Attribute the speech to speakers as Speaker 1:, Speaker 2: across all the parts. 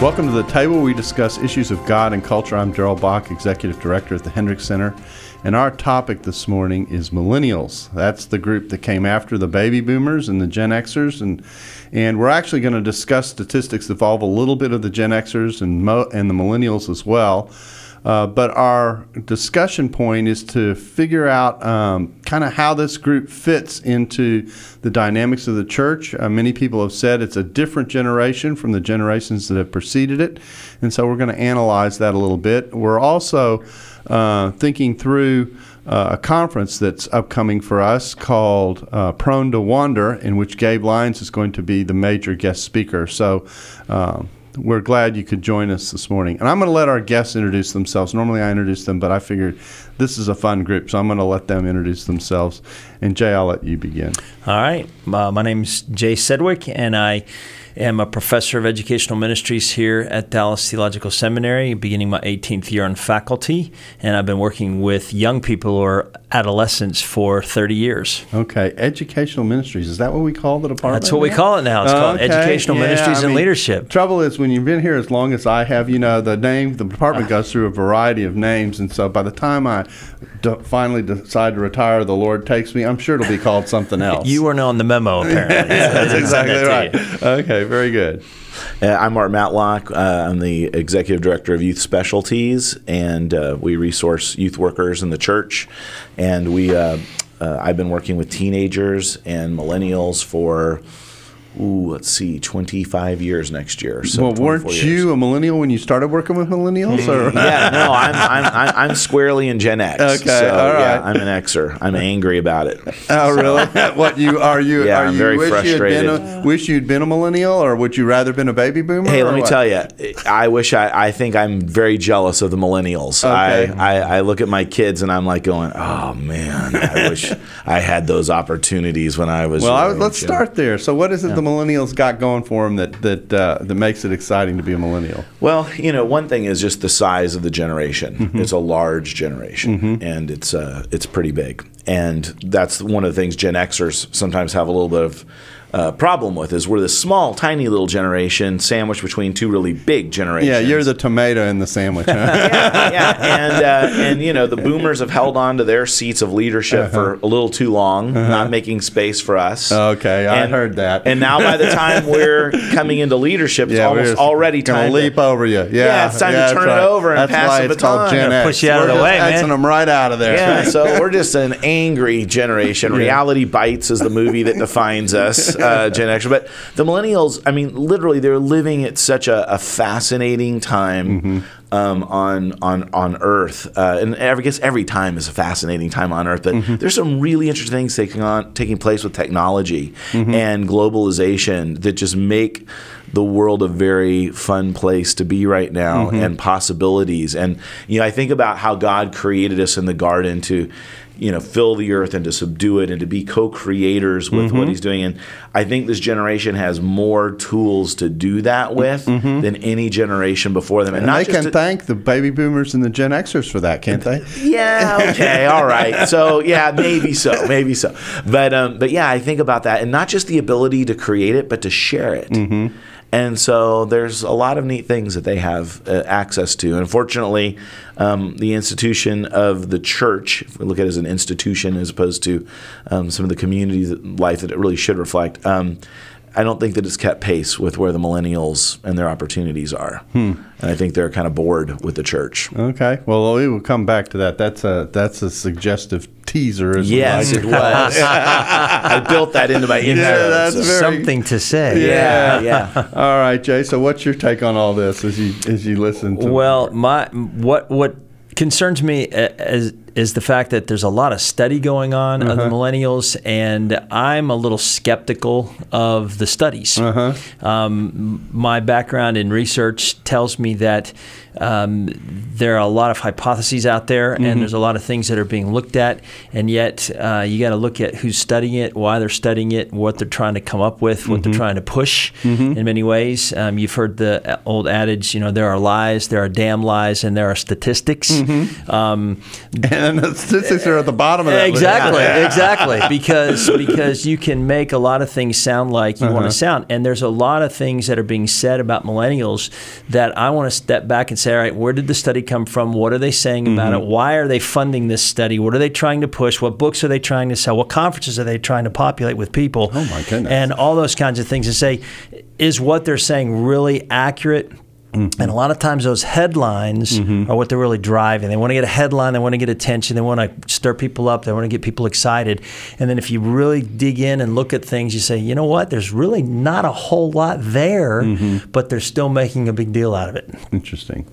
Speaker 1: Welcome to the table. We discuss issues of God and culture. I'm Darrell Bock, Executive Director at the Hendricks Center. And our topic this morning is millennials. That's the group that came after the baby boomers and the Gen Xers. And, and we're actually going to discuss statistics that involve a little bit of the Gen Xers and, mo- and the millennials as well. Uh, but our discussion point is to figure out um, kind of how this group fits into the dynamics of the church. Uh, many people have said it's a different generation from the generations that have preceded it. And so we're going to analyze that a little bit. We're also uh, thinking through uh, a conference that's upcoming for us called uh, Prone to Wander, in which Gabe Lyons is going to be the major guest speaker. So um, we're glad you could join us this morning. And I'm going to let our guests introduce themselves. Normally I introduce them, but I figured this is a fun group, so I'm going to let them introduce themselves. And Jay, I'll let you begin.
Speaker 2: All right. Uh, my is Jay Sedwick, and I am a professor of educational ministries here at Dallas Theological Seminary, beginning my 18th year on faculty. And I've been working with young people or adolescents for 30 years.
Speaker 1: Okay. Educational ministries. Is that what we call the department?
Speaker 2: That's what we call it now. It's called
Speaker 1: Okay.
Speaker 2: Educational
Speaker 1: Yeah,
Speaker 2: Ministries
Speaker 1: I
Speaker 2: and
Speaker 1: mean,
Speaker 2: Leadership.
Speaker 1: Trouble is, when you've been here as long as I have, you know, the name, the department ah. goes through a variety of names. And so by the time I d- finally decide to retire, the Lord takes me, I'm sure it'll be called something else.
Speaker 2: You weren't on the memo, apparently.
Speaker 1: That's exactly right.
Speaker 2: that to you.
Speaker 1: Okay, very good.
Speaker 3: Uh, I'm Mark Matlock. Uh, I'm the executive director of Youth Specialties, and uh, we resource youth workers in the church. And we, uh, uh, I've been working with teenagers and millennials for, ooh, let's see, 25 years next year. So
Speaker 1: well, weren't
Speaker 3: years.
Speaker 1: you a millennial when you started working with millennials? Or?
Speaker 3: yeah, no, I'm, I'm, I'm, I'm squarely in Gen X.
Speaker 1: Okay,
Speaker 3: so,
Speaker 1: all right.
Speaker 3: Yeah, I'm an Xer. I'm angry about it.
Speaker 1: Oh, really? what you are you?
Speaker 3: Yeah,
Speaker 1: are
Speaker 3: I'm
Speaker 1: you
Speaker 3: very
Speaker 1: wish You
Speaker 3: frustrated.
Speaker 1: a, wish you'd been a millennial, or would you rather been a baby boomer?
Speaker 3: Hey, let me
Speaker 1: what?
Speaker 3: tell you, I wish I, I think I'm very jealous of the millennials.
Speaker 1: Okay.
Speaker 3: I, I, I look at my kids and I'm like going, oh man, I wish I had those opportunities when I was.
Speaker 1: Well, I, let's start there. So, what is it the millennials got going for them that that uh, that makes it exciting to be a millennial?
Speaker 3: Well, you know, one thing is just the size of the generation.
Speaker 1: Mm-hmm.
Speaker 3: It's a large generation, and it's uh, it's pretty big. And that's one of the things Gen Xers sometimes have a little bit of uh, problem with is we're this small, tiny little generation sandwiched between two really big generations.
Speaker 1: Yeah, you're the tomato in the sandwich. huh?
Speaker 3: yeah, yeah, and uh, and you know the boomers have held on to their seats of leadership
Speaker 1: Uh-huh.
Speaker 3: for a little too long, not making space for us.
Speaker 1: Okay, I
Speaker 3: And-
Speaker 1: heard that.
Speaker 3: And now by the time we're coming into leadership, it's
Speaker 1: yeah, we're
Speaker 3: almost already
Speaker 1: gonna leap over you. Yeah,
Speaker 3: Yeah, it's time to
Speaker 1: that's
Speaker 3: turn it over and
Speaker 1: that's
Speaker 3: pass
Speaker 1: why
Speaker 3: the
Speaker 1: it's called
Speaker 3: baton.
Speaker 1: Gen
Speaker 2: Yeah,
Speaker 1: X.
Speaker 2: push you out of
Speaker 1: We're
Speaker 2: the
Speaker 1: just
Speaker 2: way, man.
Speaker 1: Xing them right out of there.
Speaker 3: Yeah, so we're just an angry generation. Reality bites is the movie that defines us, uh, Gen X. But the millennials, I mean, literally, they're living at such a, a fascinating time um, on on on Earth, uh, and I guess every time is a fascinating time on Earth. But there's some really interesting things taking on taking place with technology and globalization that just make the world a very fun place to be right now and possibilities. And you know, I think about how God created us in the garden to you know fill the earth and to subdue it and to be co-creators with what he's doing and i think this generation has more tools to do that with than any generation before them and,
Speaker 1: And
Speaker 3: not
Speaker 1: they
Speaker 3: just
Speaker 1: can
Speaker 3: to-
Speaker 1: thank the baby boomers and the Gen Xers for that, can't they?
Speaker 3: yeah. Okay. All right. So yeah, maybe so. Maybe so. But um, but yeah, I think about that, and not just the ability to create it, but to share it.
Speaker 1: Mm-hmm.
Speaker 3: And so there's a lot of neat things that they have uh, access to. Unfortunately, um, the institution of the church, if we look at it as an institution as opposed to um, some of the community life that it really should reflect, um, I don't think that it's kept pace with where the millennials and their opportunities are.
Speaker 1: Hmm.
Speaker 3: And I think they're kind of bored with the church.
Speaker 1: Okay. Well, we will come back to that. That's a that's a suggestive teaser.
Speaker 3: Yes, it was. I built that into my intro.
Speaker 1: Yeah, that's
Speaker 3: so-
Speaker 1: very-
Speaker 2: Something to say.
Speaker 3: yeah, yeah.
Speaker 1: All right, Jay. So, what's your take on all this as you as you listen to?
Speaker 2: Well, my what what concerns me as is the fact that there's a lot of study going on of the millennials, and I'm a little skeptical of the studies. Um, my background in research tells me that um, there are a lot of hypotheses out there, and there's a lot of things that are being looked at, and yet uh, you got to look at who's studying it, why they're studying it, what they're trying to come up with, what they're trying to push. In many ways, um, you've heard the old adage, you know, there are lies, there are damn lies, and there are statistics. Um,
Speaker 1: And the statistics are at the bottom of that.
Speaker 2: exactly, exactly. Because because you can make a lot of things sound like you want
Speaker 1: Uh-huh.
Speaker 2: to sound, and there's a lot of things that are being said about millennials that I want to step back and say, all right, where did the study come from? What are they saying about
Speaker 1: Mm-hmm.
Speaker 2: it? Why are they funding this study? What are they trying to push? What books are they trying to sell? What conferences are they trying to populate with people?
Speaker 1: Oh, my goodness.
Speaker 2: And all those kinds of things to say, is what they're saying really accurate?
Speaker 1: Mm-hmm.
Speaker 2: And a lot of times, those headlines are what they're really driving. They want to get a headline, they want to get attention, they want to stir people up, they want to get people excited. And then, if you really dig in and look at things, you say, you know what? There's really not a whole lot there,
Speaker 1: Mm-hmm.
Speaker 2: but they're still making a big deal out of it.
Speaker 1: Interesting.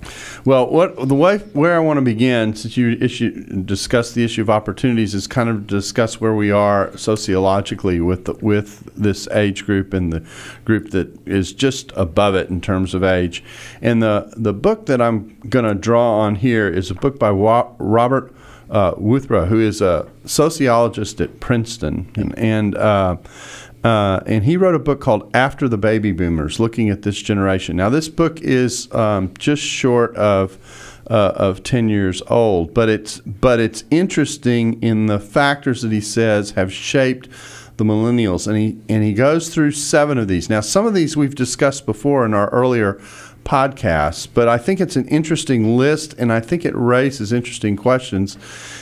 Speaker 1: Well, what the way where I want to begin, since you issue discuss the issue of opportunities, is kind of discuss where we are sociologically with the, with this age group and the group that is just above it in terms of age. And the the book that I'm going to draw on here is a book by Wa- Robert uh, Wuthnow, who is a sociologist at Princeton, and. and uh, uh, and he wrote a book called After the Baby Boomers, looking at this generation. Now, this book is um, just short of uh, of ten years old, but it's but it's interesting in the factors that he says have shaped the millennials, and he and he goes through seven of these. Now, some of these we've discussed before in our earlier podcasts, but I think it's an interesting list, and I think it raises interesting questions.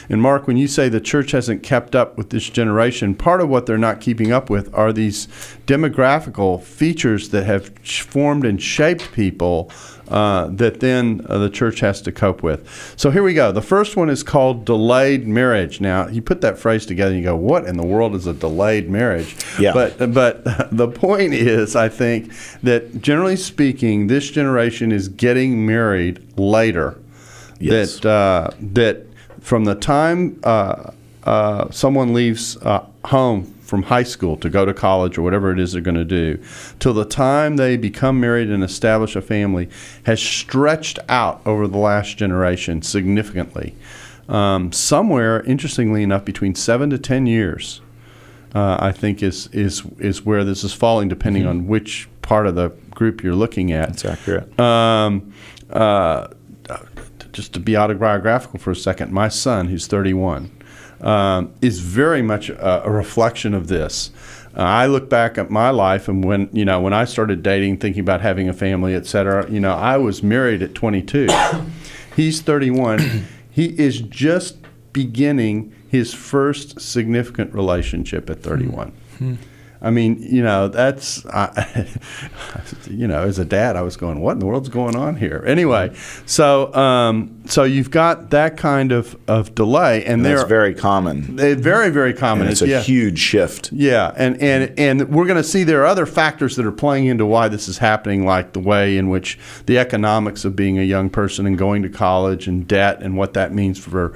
Speaker 1: And Mark, when you say the church hasn't kept up with this generation, part of what they're not keeping up with are these demographical features that have formed and shaped people uh, that then uh, the church has to cope with. So here we go. The first one is called delayed marriage. Now, you put that phrase together and you go, what in the world is a delayed marriage?
Speaker 3: Yeah.
Speaker 1: But but the point is, I think that generally speaking, this generation is getting married later.
Speaker 3: Yes.
Speaker 1: That uh, that from the time uh, uh, someone leaves uh, home from high school to go to college or whatever it is they're going to do, till the time they become married and establish a family, has stretched out over the last generation significantly. Um, somewhere, interestingly enough, between seven to ten years uh, I think is is is where this is falling, depending on which part of the group you're looking at.
Speaker 3: That's accurate.
Speaker 1: Um, uh, just to be autobiographical for a second, my son, who's 31, um, is very much a, a reflection of this. Uh, I look back at my life, and when you know when I started dating, thinking about having a family, et cetera, you know, I was married at 22. He's 31. he is just beginning his first significant relationship at 31. I mean, you know, that's, I, you know, as a dad, I was going, what in the world's going on here? Anyway, so um, so you've got that kind of, of delay, and,
Speaker 3: And that's very common.
Speaker 1: very very common.
Speaker 3: And it's a
Speaker 1: yeah.
Speaker 3: huge shift.
Speaker 1: Yeah, and, and and we're going to see there are other factors that are playing into why this is happening, like the way in which the economics of being a young person and going to college and debt and what that means for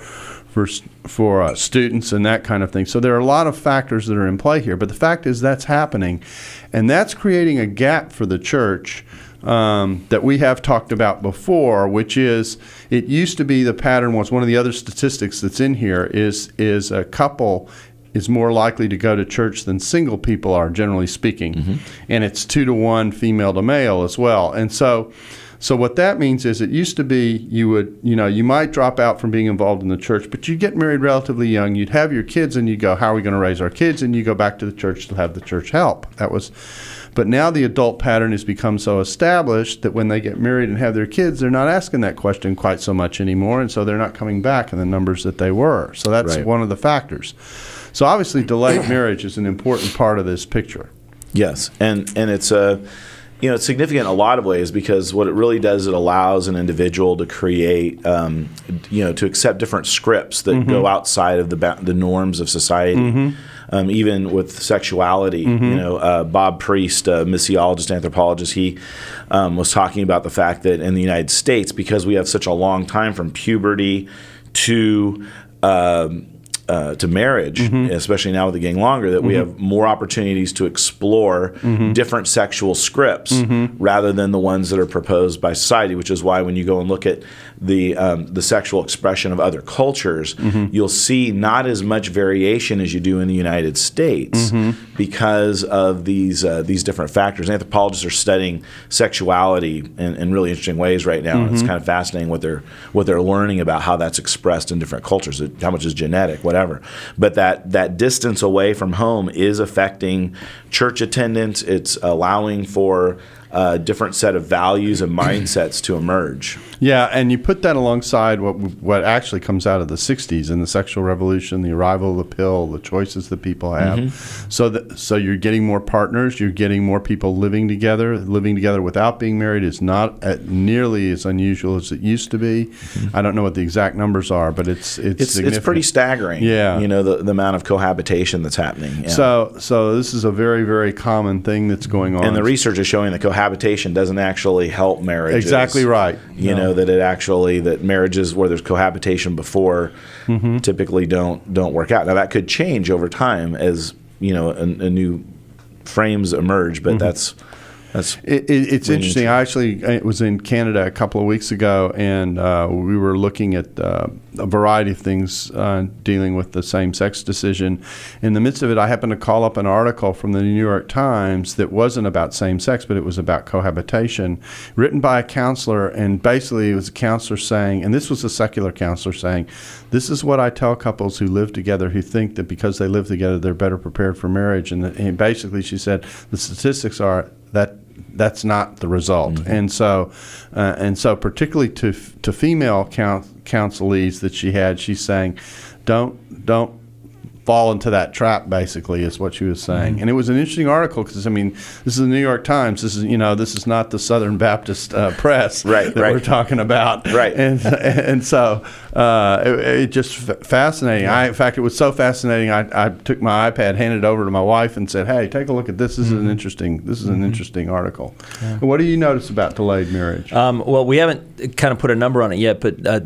Speaker 1: for for uh, students and that kind of thing. So there are a lot of factors that are in play here, but the fact is that's happening, and that's creating a gap for the church. Um, that we have talked about before, which is it used to be the pattern was one of the other statistics that's in here is is a couple is more likely to go to church than single people are, generally speaking. And it's two to one female to male as well. And so, so what that means is it used to be you would, you know, you might drop out from being involved in the church, but you'd get married relatively young. You'd have your kids and you'd go, how are we going to raise our kids? And you go back to the church to have the church help. That was, but now the adult pattern has become so established that when they get married and have their kids, they're not asking that question quite so much anymore. And so they're not coming back in the numbers that they were. So that's
Speaker 3: Right.
Speaker 1: one of the factors. So obviously, delayed marriage is an important part of this picture.
Speaker 3: Yes, and and it's a you know it's significant in a lot of ways because what it really does is it allows an individual to create um, you know to accept different scripts that go outside of the ba- the norms of society. Um, even with sexuality, you know, uh, Bob Priest, a missiologist, anthropologist, he um, was talking about the fact that in the United States, because we have such a long time from puberty to um, uh, to marriage, mm-hmm. especially now with the getting longer, that we mm-hmm. have more opportunities to explore mm-hmm. different sexual scripts rather than the ones that are proposed by society. Which is why when you go and look at the um, the sexual expression of other cultures, you'll see not as much variation as you do in the United States because of these uh, these different factors. Anthropologists are studying sexuality in, in really interesting ways right now. It's kind of fascinating what they're what they're learning about how that's expressed in different cultures. How much is genetic, whatever. But that that distance away from home is affecting church attendance. It's allowing for a different set of values and mindsets to emerge.
Speaker 1: Yeah, and you put that alongside what what actually comes out of the '60s and the sexual revolution, the arrival of the pill, the choices that people have.
Speaker 3: Mm-hmm.
Speaker 1: So that so you're getting more partners, you're getting more people living together. Living together without being married is not at nearly as unusual as it used to be. I don't know what the exact numbers are, but it's it's
Speaker 3: Mm-hmm. It's it's pretty staggering.
Speaker 1: Yeah.
Speaker 3: you know the, the amount of cohabitation that's happening. Yeah.
Speaker 1: So so this is a very very common thing that's going on.
Speaker 3: and the research is showing that cohabitation doesn't actually help marriages.
Speaker 1: Exactly right.
Speaker 3: You
Speaker 1: No.
Speaker 3: know that it actually that marriages where there's cohabitation before
Speaker 1: Mm-hmm.
Speaker 3: typically don't don't work out. Now that could change over time as you know a, a new frames emerge,
Speaker 1: Mm-hmm.
Speaker 3: but that's that's
Speaker 1: It, it, it's interesting. I actually I was in Canada a couple of weeks ago, and uh, we were looking at uh, a variety of things uh, dealing with the same-sex decision. In the midst of it, I happened to call up an article from the New York Times that wasn't about same-sex, but it was about cohabitation, written by a counselor, and basically it was a counselor saying, and this was a secular counselor saying, "This is what I tell couples who live together who think that because they live together they're better prepared for marriage." And, the, and basically, she said the statistics are that that's not the result. And so, uh, and so, particularly to to female coun- counselees that she had, she's saying, don't don't fall into that trap. Basically, is what she was saying. And it was an interesting article because I mean, this is the New York Times. This is you know this is not the Southern Baptist uh, Press
Speaker 3: Right,
Speaker 1: that
Speaker 3: right.
Speaker 1: we're talking about.
Speaker 3: Right.
Speaker 1: And and so uh, it, it just f- fascinating. I in fact it was so fascinating. I, I took my iPad, handed it over to my wife, and said, "Hey, take a look at this. This is an interesting. This is an interesting article." What do you notice about delayed marriage?
Speaker 2: Um, well, we haven't kind of put a number on it yet, but uh,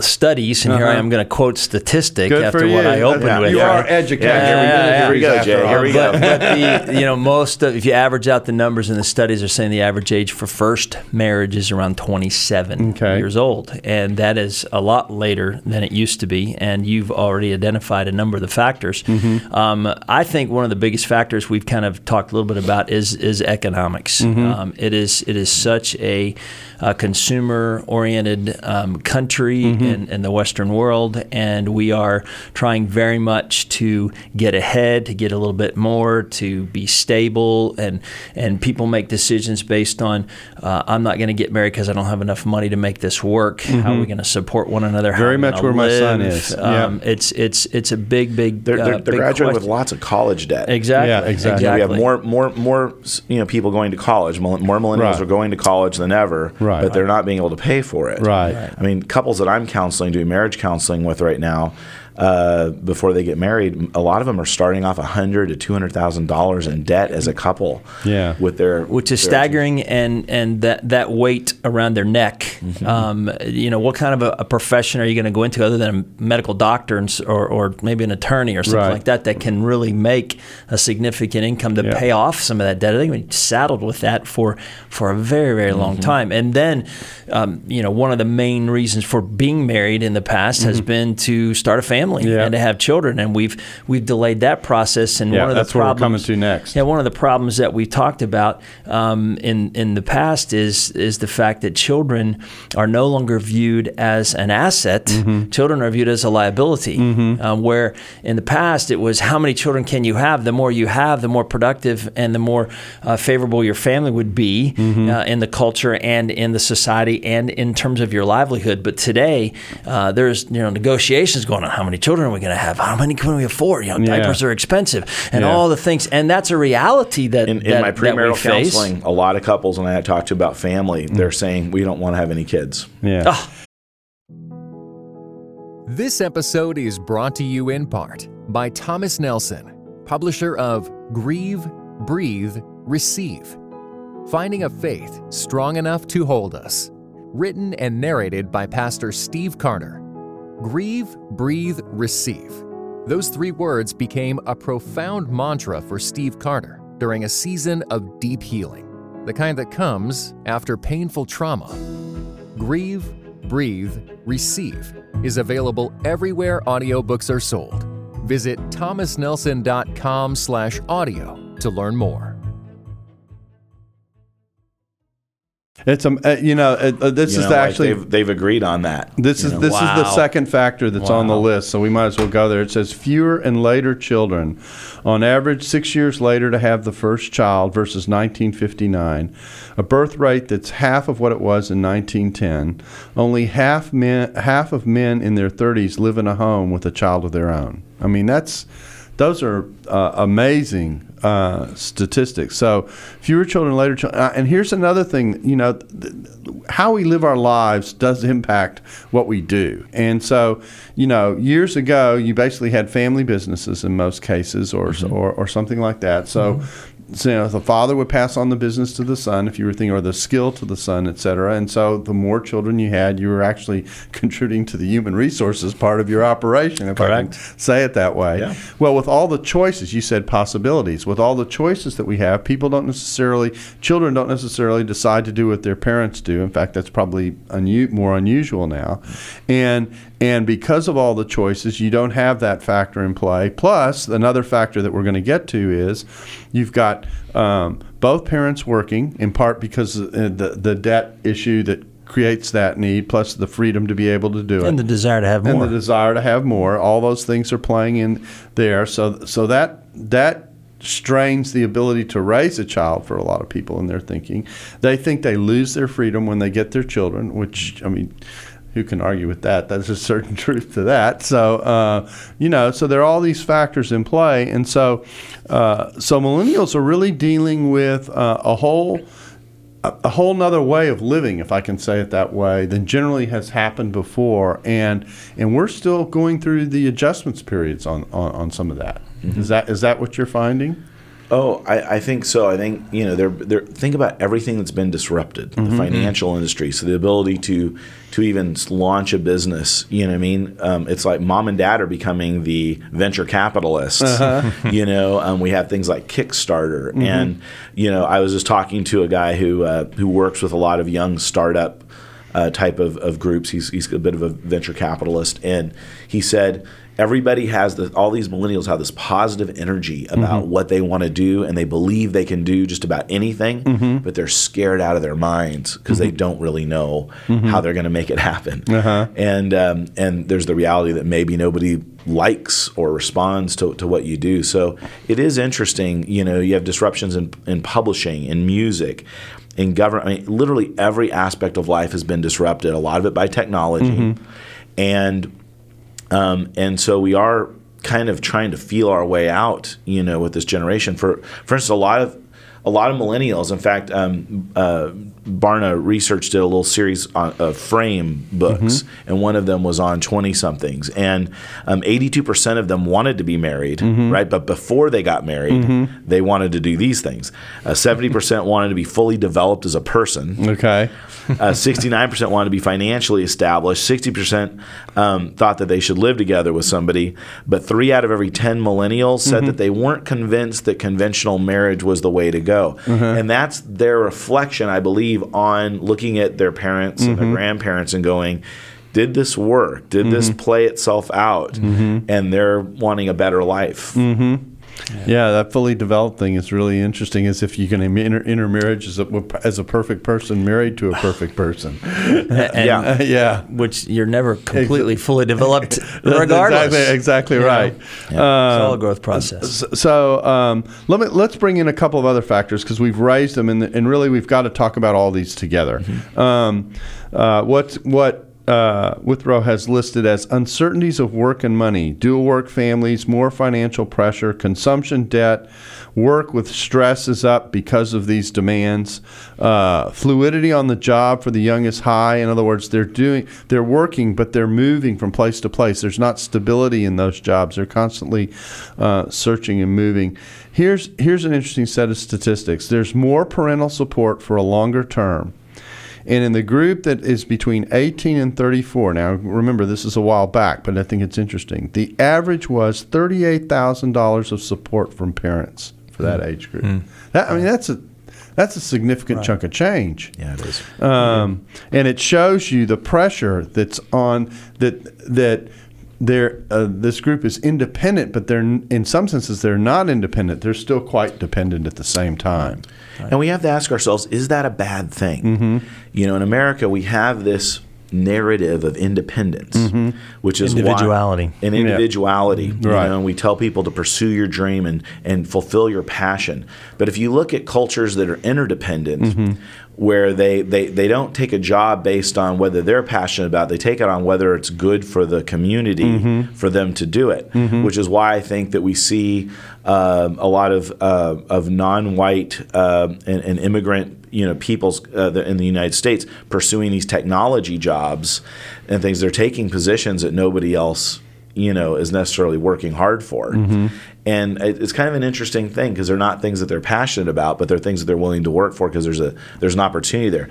Speaker 2: studies, and here I
Speaker 1: Uh-huh.
Speaker 2: am going to quote statistic
Speaker 1: Good
Speaker 2: after what. I opened
Speaker 1: Yeah,
Speaker 2: with.
Speaker 1: you are educated.
Speaker 2: Yeah,
Speaker 3: here we go, Jay. Here we go.
Speaker 2: but, but the, you know, most of, if you average out the numbers in the studies are saying the average age for first marriage is around 27
Speaker 1: Okay.
Speaker 2: years old, and that is a lot later than it used to be. And you've already identified a number of the factors.
Speaker 1: Mm-hmm.
Speaker 2: Um, I think one of the biggest factors we've kind of talked a little bit about is is economics.
Speaker 1: Mm-hmm.
Speaker 2: Um, it is it is such a, uh consumer oriented um, country
Speaker 1: Mm-hmm.
Speaker 2: In, in the Western world, and we are trying very much to get ahead, to get a little bit more, to be stable, and and people make decisions based on uh, I'm not going to get married because I don't have enough money to make this work. How are we going to support one another? How
Speaker 1: Mm-hmm. Very much
Speaker 2: gonna
Speaker 1: where my son
Speaker 2: live?
Speaker 1: is.
Speaker 2: Um,
Speaker 1: Yeah.
Speaker 2: It's it's it's a big big
Speaker 3: they're,
Speaker 2: uh,
Speaker 3: they're, they're
Speaker 2: big
Speaker 3: graduating with lots of college debt.
Speaker 2: Exactly.
Speaker 1: Yeah, exactly.
Speaker 2: Exactly.
Speaker 3: we have more, more, more, you know, people going to college. More millennials
Speaker 1: Right.
Speaker 3: are going to college than ever,
Speaker 1: Right.
Speaker 3: but they're not being able to pay for it.
Speaker 1: Right. Right.
Speaker 3: I mean, couples that I'm counseling, doing marriage counseling with right now, uh, before they get married, a lot of them are starting off a hundred to two hundred thousand dollars in debt as a couple.
Speaker 1: Yeah.
Speaker 3: with their
Speaker 2: which is
Speaker 3: their-
Speaker 2: staggering, and and that that weight around their neck.
Speaker 3: Mm-hmm.
Speaker 2: Um, you know, what kind of a, a profession are you going to go into other than a medical doctor and, or or maybe an attorney or something
Speaker 1: Right.
Speaker 2: like that that can really make a significant income to
Speaker 1: Yeah.
Speaker 2: pay off some of that debt? I think we saddled with that for for a very very long
Speaker 1: Mm-hmm.
Speaker 2: time, and then um, you know one of the main reasons for being married in the past has been to start a family
Speaker 1: Mm-hmm. Yeah.
Speaker 2: and to have children, and we've we've delayed that process. And
Speaker 1: Yeah,
Speaker 2: one of
Speaker 1: that's
Speaker 2: the
Speaker 1: where we're
Speaker 2: problems
Speaker 1: coming to next.
Speaker 2: Yeah, one of the problems that we talked about um, in in the past is is the fact that children are no longer viewed as an asset.
Speaker 1: Mm-hmm.
Speaker 2: Children are viewed as a liability. Um, where in the past it was how many children can you have? The more you have, the more productive and the more uh, favorable your family would be
Speaker 1: Mm-hmm.
Speaker 2: uh, in the culture and in the society and in terms of your livelihood. But today uh, there's you know negotiations going on. How many children are we going to have? How many can we afford? You know,
Speaker 1: Yeah.
Speaker 2: diapers are expensive, and
Speaker 1: Yeah.
Speaker 2: all the things. And that's a reality that
Speaker 3: In, in
Speaker 2: that,
Speaker 3: my
Speaker 2: that we
Speaker 3: premarital
Speaker 2: face.
Speaker 3: counseling, a lot of couples when I talk to about family, they're saying we don't want to have any kids.
Speaker 1: Yeah.
Speaker 2: Ah,
Speaker 4: This episode is brought to you in part by Thomas Nelson, publisher of Grieve, Breathe, Receive Finding a Faith Strong Enough to Hold Us. Written and narrated by Pastor Steve Carter. Grieve, breathe, receive. Those three words became a profound mantra for Steve Carter during a season of deep healing, the kind that comes after painful trauma. Grieve, breathe, receive is available everywhere audiobooks are sold. Visit thomasnelson.com/audio to learn more.
Speaker 1: It's um, uh, you know, uh, uh, this
Speaker 3: You
Speaker 1: is
Speaker 3: know, like
Speaker 1: actually
Speaker 3: they've, they've agreed on that.
Speaker 1: This is this is the
Speaker 2: Wow.
Speaker 1: second factor that's on the list, so we might as well go there. It says fewer and later children, on average, six years later to have the first child versus 1959, a birth rate that's half of what it was in 1910. Only half men, half of men in their 30s live in a home with a child of their own. I mean, that's those are uh, amazing uh, statistics. So fewer children, later children. Uh, and here's another thing, you know, th- how we live our lives does impact what we do. And so, you know, years ago, you basically had family businesses in most cases or, or, or something like that. So, so, you know, the father would pass on the business to the son, if you were thinking, or the skill to the son, et cetera. And so, the more children you had, you were actually contributing to the human resources part of your operation, if I
Speaker 2: Correct.
Speaker 1: can say it that way.
Speaker 3: Yeah.
Speaker 1: Well, with all the choices, you said possibilities. With all the choices that we have, people don't necessarily, children don't necessarily decide to do what their parents do. In fact, that's probably unu- more unusual now. And and because of all the choices, you don't have that factor in play. Plus, another factor that we're going to get to is you've got um, both parents working, in part because uh, the the debt issue that creates that need, plus the freedom to be able to do it
Speaker 2: And the desire to have more, and
Speaker 1: the desire to have more. All those things are playing in there. So so that that strains the ability to raise a child for a lot of people in their thinking. They think they lose their freedom when they get their children, which I mean. Who can argue with that? There's a certain truth to that. So, uh, you know, so there are all these factors in play, and so, uh, so millennials are really dealing with uh, a whole a, whole nother way of living, if I can say it that way, than generally has happened before, and and we're still going through the adjustments periods on on, on some of that. Is that is that what you're finding?
Speaker 3: Oh, I, I think so. I think you know they're, they're think about everything that's been disrupted, the financial industry. So the ability to to even launch a business, you know, what I mean, um, it's like mom and dad are becoming the venture capitalists. You know, um, we have things like Kickstarter, and you know, I was just talking to a guy who uh, who works with a lot of young startup uh, type of, of groups. He's, he's a bit of a venture capitalist. And he said, everybody has the, all these millennials have this positive energy about mm-hmm. what they want to do and they believe they can do just about anything, mm-hmm. but they're scared out of their minds because they mm-hmm. don't really know how they're going to make it happen. Uh-huh. And, um, and there's the reality that maybe nobody likes or responds to, to what you do. So it is interesting. You know, you have disruptions in, in publishing, in music, in government. I mean, literally every aspect of life has been disrupted. A lot of it by technology, and um, and so we are kind of trying to feel our way out. You know, with this generation. For for instance, a lot of a lot of millennials. In fact, um, uh, Barna Research did a little series on uh, frame books, and one of them was on twenty somethings, and um, eighty-two percent of them wanted to be married, right? But before they got married, they wanted to do these things. Uh, Seventy percent wanted to be fully developed as a person.
Speaker 1: Okay.
Speaker 3: Uh, 69% wanted to be financially established. 60% um, thought that they should live together with somebody. But three out of every 10 millennials said that they weren't convinced that conventional marriage was the way to go. And that's their reflection, I believe, on looking at their parents and their mm-hmm. grandparents and going, did this work? Did this mm-hmm. play itself out? Mm-hmm. And they're wanting a better life.
Speaker 1: Yeah, that fully developed thing is really interesting. As if you can enter intermarriage as a, as a perfect person married to a perfect person.
Speaker 2: and,
Speaker 3: Yeah.
Speaker 1: yeah.
Speaker 2: Which you're never completely fully developed, regardless.
Speaker 1: Exactly, exactly
Speaker 2: know?
Speaker 1: right.
Speaker 2: it's all a growth process.
Speaker 1: So um, let me let's bring in a couple of other factors because we've raised them, and, and really we've got to talk about all these together. Um, uh, what what uh, Wuthnow has listed as uncertainties of work and money, dual work families, more financial pressure, consumption debt, work with stress is up because of these demands. Uh, fluidity on the job for the young is high. In other words, they're doing they're working, but they're moving from place to place. There's not stability in those jobs. They're constantly uh, searching and moving. Here's here's an interesting set of statistics. There's more parental support for a longer term And in the group that is between 18 and 34, now remember this is a while back, but I think it's interesting. The average was $38,000 of support from parents for that age group. That, I mean, that's a that's a significant chunk of change.
Speaker 3: Yeah, it is.
Speaker 1: Um, and it shows you the pressure that's on that that they're, uh, this group is independent, but they're in some senses they're not independent. They're still quite dependent at the same time.
Speaker 3: And we have to ask ourselves, is that a bad thing?
Speaker 1: Mm-hmm.
Speaker 3: You know, in America, we have this narrative of independence, which is why-
Speaker 2: Individuality.
Speaker 3: and individuality. You
Speaker 1: Mm-hmm. Right.
Speaker 3: know, and we tell people to pursue your dream and, and fulfill your passion. But if you look at cultures that are interdependent,
Speaker 1: Mm-hmm.
Speaker 3: Where they, they, they don't take a job based on whether they're passionate about it, they take it on whether it's good for the community
Speaker 1: Mm-hmm.
Speaker 3: for them to do it, which is why I think that we see um, a lot of, uh, of non-white uh, and, and immigrant you know peoples uh, in the United States pursuing these technology jobs and things. They're taking positions that nobody else you know is necessarily working hard for. And it's kind of an interesting thing because they're not things that they're passionate about, but they're things that they're willing to work for because there's a there's an opportunity there.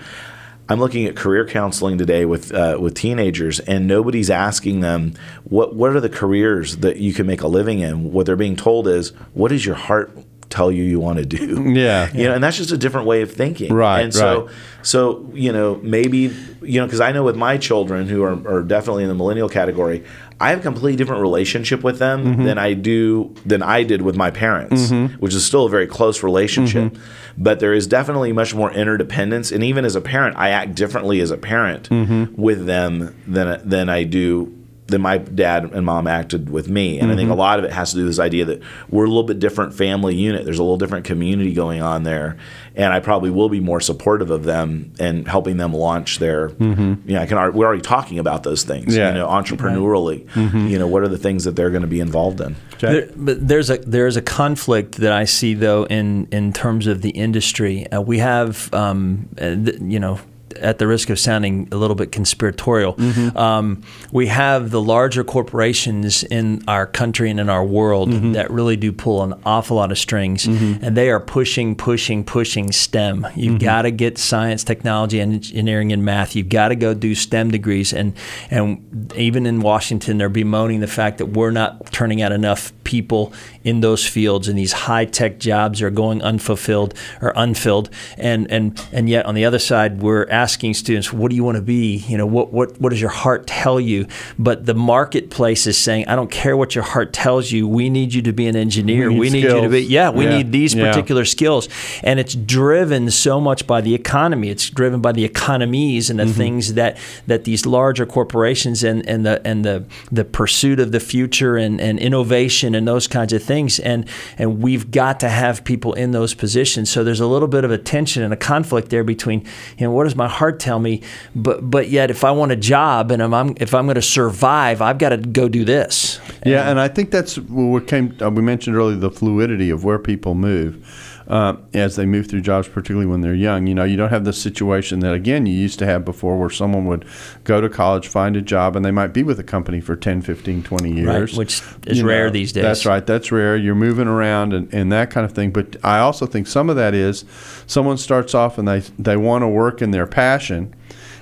Speaker 3: I'm looking at career counseling today with uh, with teenagers, and nobody's asking them what what are the careers that you can make a living in. What they're being told is, what does your heart tell you you want to do?
Speaker 1: Yeah.
Speaker 3: you know, and that's just a different way of thinking.
Speaker 1: Right,
Speaker 3: And so,
Speaker 1: right.
Speaker 3: so you know, maybe you know, because I know with my children who are, are definitely in the millennial category, I have a completely different relationship with them
Speaker 1: Mm-hmm.
Speaker 3: than I do than I did with my parents, which is still a very close relationship.
Speaker 1: Mm-hmm.
Speaker 3: But there is definitely much more interdependence, and even as a parent, I act differently as a parent
Speaker 1: Mm-hmm.
Speaker 3: with them than than I do than my dad and mom acted with me. And I think a
Speaker 1: Mm-hmm.
Speaker 3: lot of it has to do with this idea that we're a little bit different family unit. There's a little different community going on there. And I probably will be more supportive of them and helping them launch their, you know, I can, we're already talking about those things,
Speaker 1: Yeah.
Speaker 3: you know, entrepreneurially, you know, what are the things that they're going to be involved in?
Speaker 2: There, but there's a there's a conflict that I see though in in terms of the industry. Uh, we have um, uh, th- you know. At the risk of sounding a little bit conspiratorial, mm-hmm. um, we have the larger corporations in our country and in our world mm-hmm. that really do pull an awful lot of strings, mm-hmm. and they are pushing, pushing, pushing STEM. You've got to get science, technology, engineering, and math. You've got to go do STEM degrees, and and even in Washington, they're bemoaning the fact that we're not turning out enough people in those fields, and these high tech jobs are going unfulfilled or unfilled, and and and yet on the other side, we're asking students, what do you want to be? You know, what what what does your heart tell you? But the marketplace is saying, I don't care what your heart tells you. We need you to be an engineer.
Speaker 1: We
Speaker 2: We
Speaker 1: need
Speaker 2: need, you to be yeah. We
Speaker 1: Yeah.
Speaker 2: need these
Speaker 1: Yeah.
Speaker 2: particular skills, and it's driven so much by the economy. It's driven by the economies and the mm-hmm. things that that these larger corporations and, and the and the the pursuit of the future and, and innovation and those kinds of things. And and we've got to have people in those positions. So there's a little bit of a tension and a conflict there between you know what does my heart tell me, but but yet if I want a job and I'm, I'm if I'm going to survive, I've got to go do this.
Speaker 1: Yeah, and I think that's what came. Uh, we mentioned earlier the fluidity of where people move uh, as they move through jobs, particularly when they're young. You know, you don't have the situation that again you used to have before, where someone would go to college, find a job, and they might be with a company for 10, 15, 20 years,
Speaker 2: which is
Speaker 1: You
Speaker 2: rare these days.
Speaker 1: That's right. That's rare. You're moving around and, and that kind of thing. But I also think some of that is someone starts off and they they want to work in their passion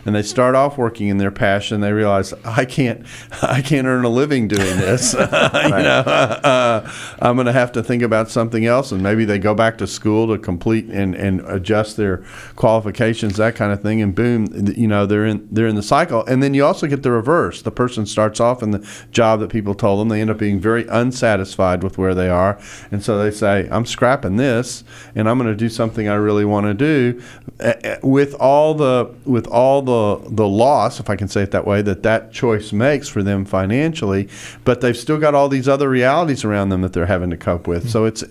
Speaker 1: and they start off working in their passion. They realize I can't, I can't earn a living doing this. you know, uh, I'm going to have to think about something else, and maybe they go back to school to complete and, and adjust their qualifications, that kind of thing, and boom, you know, they're in they're in the cycle. And then you also get the reverse. The person starts off in the job that people told them. They end up being very unsatisfied with where they are, and so they say, "I'm scrapping this, and I'm going to do something I really want to do." Uh, uh, With all the with all the the loss, if I can say it that way, that that choice makes for them financially, but they've still got all these other realities around them that they're having to cope with. So it's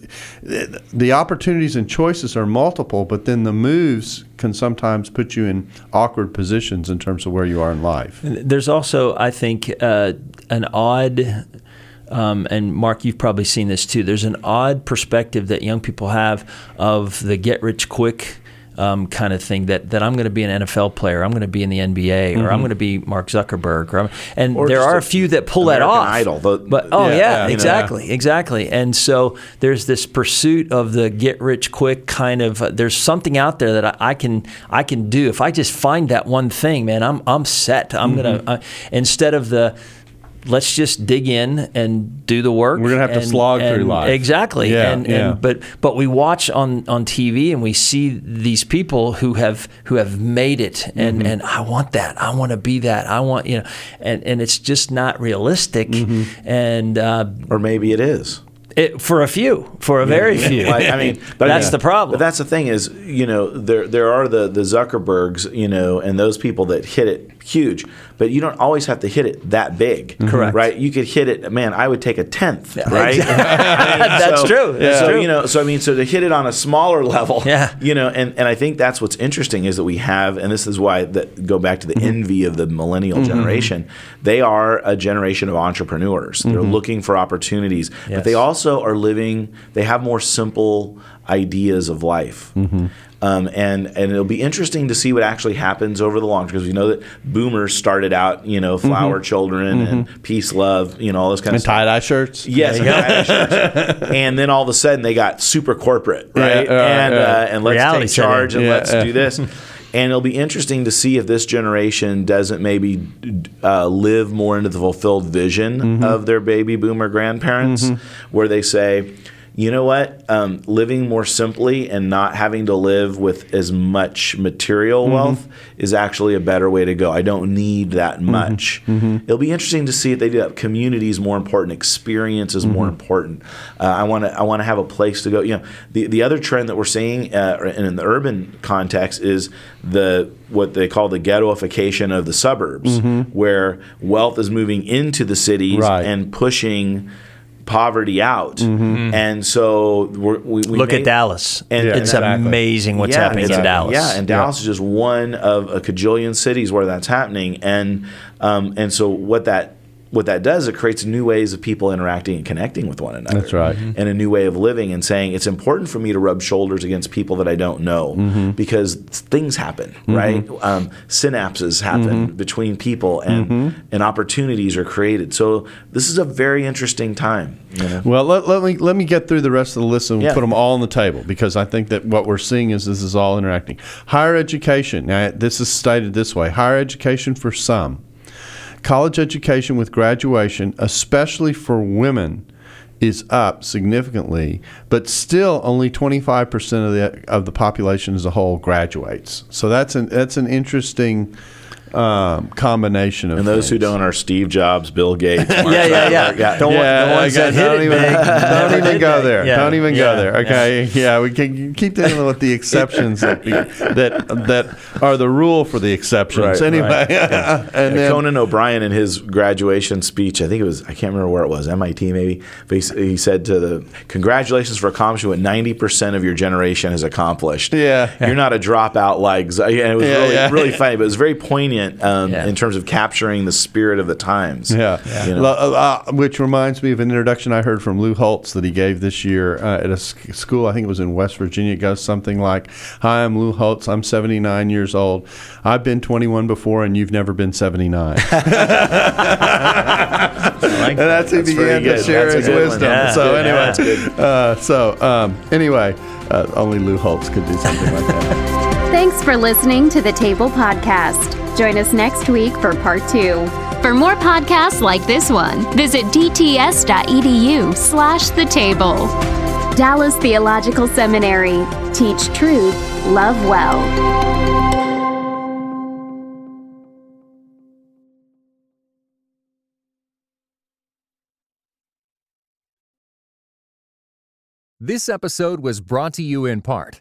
Speaker 1: the opportunities and choices are multiple, but then the moves can sometimes put you in awkward positions in terms of where you are in life.
Speaker 2: There's also, I think, uh, an odd, um, and Mark, you've probably seen this too. There's an odd perspective that young people have of the get rich quick. Um, kind of thing that, that I'm going to be an NFL player, I'm going to be in the NBA, or I'm going to be Mark Zuckerberg, or I'm, and
Speaker 3: Or
Speaker 2: there are
Speaker 3: a
Speaker 2: few that pull that off.
Speaker 3: Idol, the-
Speaker 2: but oh
Speaker 1: Yeah,
Speaker 2: yeah,
Speaker 1: yeah, you know,
Speaker 2: exactly, exactly. And so there's this pursuit of the get rich quick kind of. Uh, there's something out there that I, I can I can do if I just find that one thing, man. I'm I'm set. I'm gonna
Speaker 1: Mm-hmm.
Speaker 2: uh, instead of the. Let's just dig in and do the work.
Speaker 1: We're gonna have to
Speaker 2: and-
Speaker 1: slog through
Speaker 2: and-
Speaker 1: life.
Speaker 2: Exactly.
Speaker 1: Yeah,
Speaker 2: and,
Speaker 1: yeah.
Speaker 2: and but but we watch on on TV and we see these people who have who have made it and
Speaker 1: Mm-hmm.
Speaker 2: and I want that. I want to be that. I want you know and and it's just not realistic
Speaker 1: Mm-hmm.
Speaker 2: and uh,
Speaker 3: or maybe it is.
Speaker 2: It, for a few, for a very few.
Speaker 3: Like, I mean, but
Speaker 2: that's
Speaker 3: I mean,
Speaker 2: the problem.
Speaker 3: But that's the thing is, you know, there there are the the Zuckerbergs, you know, and those people that hit it huge. But you don't always have to hit it that big,
Speaker 2: Correct.
Speaker 3: Right? You could hit it. Man, I would take a tenth, right? I mean,
Speaker 2: That's true. That's
Speaker 3: so
Speaker 2: true.
Speaker 3: you know, so I mean, so to hit it on a smaller level,
Speaker 2: Yeah.
Speaker 3: you know, and, and I think that's what's interesting is that we have, and this is why that go back to the mm-hmm. envy of the millennial mm-hmm. generation. They are a generation of entrepreneurs. They're mm-hmm. looking for opportunities, but they also are living. They have more simple ideas of life. Mm-hmm. Um, and and it'll be interesting to see what actually happens over the long term because we know that boomers started out, you know, mm-hmm. flower children and mm-hmm. peace, love, you know, all this kind of
Speaker 1: And
Speaker 3: stuff.
Speaker 1: tie dye shirts.
Speaker 3: Yes, tie-dye shirts. and then all of a sudden they got super corporate, right?
Speaker 1: Yeah, right,
Speaker 3: and
Speaker 1: right.
Speaker 3: Uh, and let's
Speaker 2: Reality
Speaker 3: take charge and
Speaker 1: Yeah,
Speaker 3: let's
Speaker 1: yeah.
Speaker 3: do uh. this. And it'll be interesting to see if this generation doesn't maybe uh, live more into the fulfilled vision
Speaker 1: Mm-hmm.
Speaker 3: of their baby boomer grandparents, where they say, you know what, um, living more simply and not having to live with as much material
Speaker 1: Mm-hmm.
Speaker 3: wealth is actually a better way to go. I don't need that
Speaker 1: Mm-hmm.
Speaker 3: much. It'll be interesting to see if they do that. Community is more important. Experience is more
Speaker 1: Mm-hmm.
Speaker 3: important. Uh, I want to. I want to have a place to go. You know, the the other trend that we're seeing, uh, in the urban context, is the what they call the ghettoification of the suburbs, where wealth is moving into the cities
Speaker 1: Mm-hmm. Right.
Speaker 3: and pushing poverty out. And so we're, we, we
Speaker 2: Look
Speaker 3: may-
Speaker 2: at Dallas.
Speaker 3: And-
Speaker 2: it's
Speaker 1: exactly.
Speaker 2: amazing what's
Speaker 3: yeah,
Speaker 2: happening in
Speaker 3: exactly.
Speaker 2: Dallas.
Speaker 3: Yeah, and Dallas is just one of a cajillion cities where that's happening, and um, and so what that what that does, it creates new ways of people interacting and connecting with one another.
Speaker 1: That's right.
Speaker 3: and a new way of living and saying it's important for me to rub shoulders against people that I don't know
Speaker 1: Mm-hmm.
Speaker 3: because things happen, right? Um, synapses happen
Speaker 1: Mm-hmm.
Speaker 3: between people, and and opportunities are created. So this is a very interesting time. You know?
Speaker 1: Well, let, let me let me get through the rest of the list and we'll
Speaker 3: Yeah.
Speaker 1: put them all on the table because I think that what we're seeing is this is all interacting. Higher education. Now, this is stated this way: higher education for some, college education with graduation, especially for women, is up significantly, but still only 25% of the of the population as a whole graduates. So that's an that's an interesting um, combination of
Speaker 3: And those who don't are Steve Jobs, Bill Gates. Mark
Speaker 2: Yeah, yeah, yeah.
Speaker 3: Zuckerberg.
Speaker 2: Don't-
Speaker 1: yeah,
Speaker 2: the ones
Speaker 1: okay,
Speaker 2: that
Speaker 1: don't even, don't even go there.
Speaker 2: Yeah,
Speaker 1: Don't even
Speaker 2: yeah,
Speaker 1: go there. Okay, yeah, we can keep dealing with the exceptions that, be, that that are the rule for the exceptions.
Speaker 3: Right,
Speaker 1: anyway, and
Speaker 3: Yeah,
Speaker 1: then
Speaker 3: Conan O'Brien in his graduation speech, I think it was, I can't remember where it was, MIT maybe, but he, he said to the, congratulations for accomplishing what 90% of your generation has accomplished.
Speaker 1: Yeah.
Speaker 3: You're not a dropout like, Z- and it was
Speaker 1: Yeah,
Speaker 3: really,
Speaker 1: yeah.
Speaker 3: really funny, but it was very poignant um,
Speaker 2: Yeah.
Speaker 3: in terms of capturing the spirit of the times.
Speaker 1: Yeah,
Speaker 3: You know?
Speaker 1: Uh, uh, which reminds me of an introduction I heard from Lou Holtz that he gave this year uh, at a school. I think it was in West Virginia. It goes something like, "Hi, I'm Lou Holtz. I'm 79 years old. I've been 21 before, and you've never been 79." and that's who
Speaker 3: That's
Speaker 1: began to share his wisdom.
Speaker 2: Yeah.
Speaker 1: So
Speaker 2: Yeah,
Speaker 1: anyway,
Speaker 3: that's
Speaker 1: uh, so um, anyway, uh, only Lou Holtz could do something like that.
Speaker 5: Thanks for listening to the Table Podcast. Join us next week for part two.
Speaker 6: For more podcasts like this one, visit dts.edu slash the table.
Speaker 5: Dallas Theological Seminary. Teach truth, love well.
Speaker 4: This episode was brought to you in part